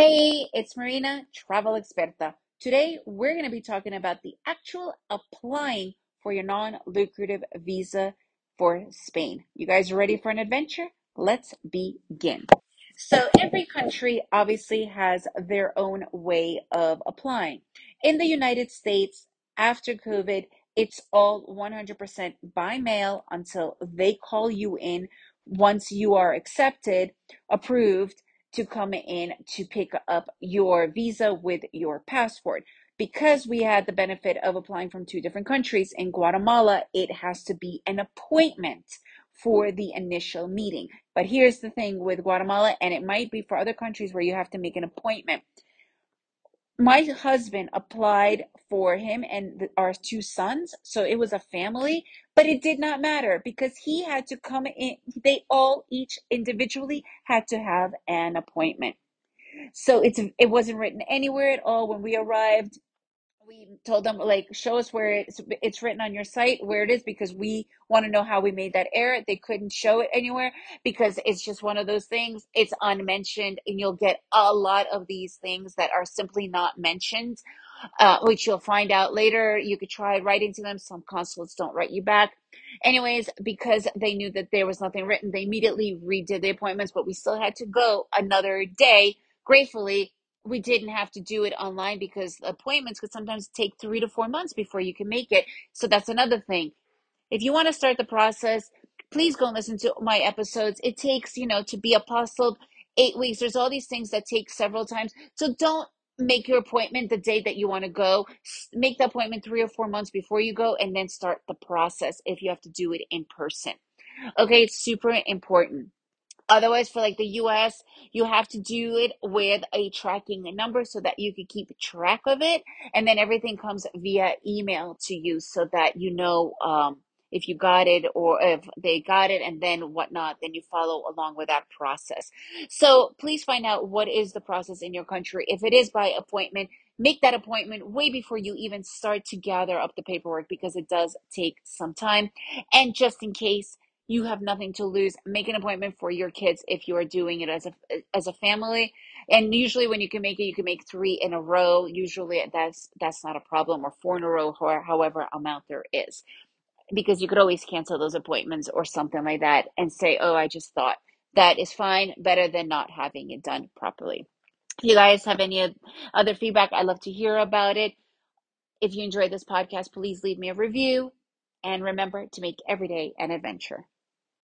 Hey, it's Marina, travel experta. Today, we're going to be talking about the actual applying for your non lucrative visa for Spain. You guys ready for an adventure? Let's begin. So, every country obviously has their own way of applying. In the United States, after COVID, it's all 100% by mail until they call you in once you are accepted, approved to come in to pick up your visa with your passport. Because we had the benefit of applying from two different countries, in Guatemala, it has to be an appointment for the initial meeting. But here's the thing with Guatemala, and it might be for other countries where you have to make an appointment my husband applied for him and our two sons so it was a family but it did not matter because he had to come in they all each individually had to have an appointment. So it's it wasn't written anywhere at all when we arrived we told them like show us where it's it's written on your site where it is because we want to know how we made that error. They couldn't show it anywhere because it's just one of those things it's unmentioned and you'll get a lot of these things that are simply not mentioned uh, which you'll find out later. You could try writing to them. Some consulates don't write you back. Anyways because they knew that there was nothing written they immediately redid the appointments but we still had to go another day gratefully we didn't have to do it online because appointments could sometimes take three to four months before you can make it. So that's another thing. If you want to start the process, please go and listen to my episodes. It takes, you know, to be apostilled eight weeks. There's all these things that take several times. So don't make your appointment the day that you want to go. Make the appointment three or four months before you go and then start the process if you have to do it in person. Okay, it's super important. Otherwise, for like the US, you have to do it with a tracking number so that you can keep track of it. And then everything comes via email to you so that you know um, if you got it or if they got it and then whatnot, then you follow along with that process. So please find out what is the process in your country. If it is by appointment, make that appointment way before you even start to gather up the paperwork because it does take some time. And just in case, you have nothing to lose. Make an appointment for your kids if you are doing it as a as a family. And usually when you can make it you can make three in a row. Usually that's that's not a problem or four in a row or however amount there is. Because you could always cancel those appointments or something like that and say oh i just thought that is fine better than not having it done properly. If you guys have any other feedback? I'd love to hear about it. If you enjoyed this podcast please leave me a review. And remember to make every day an adventure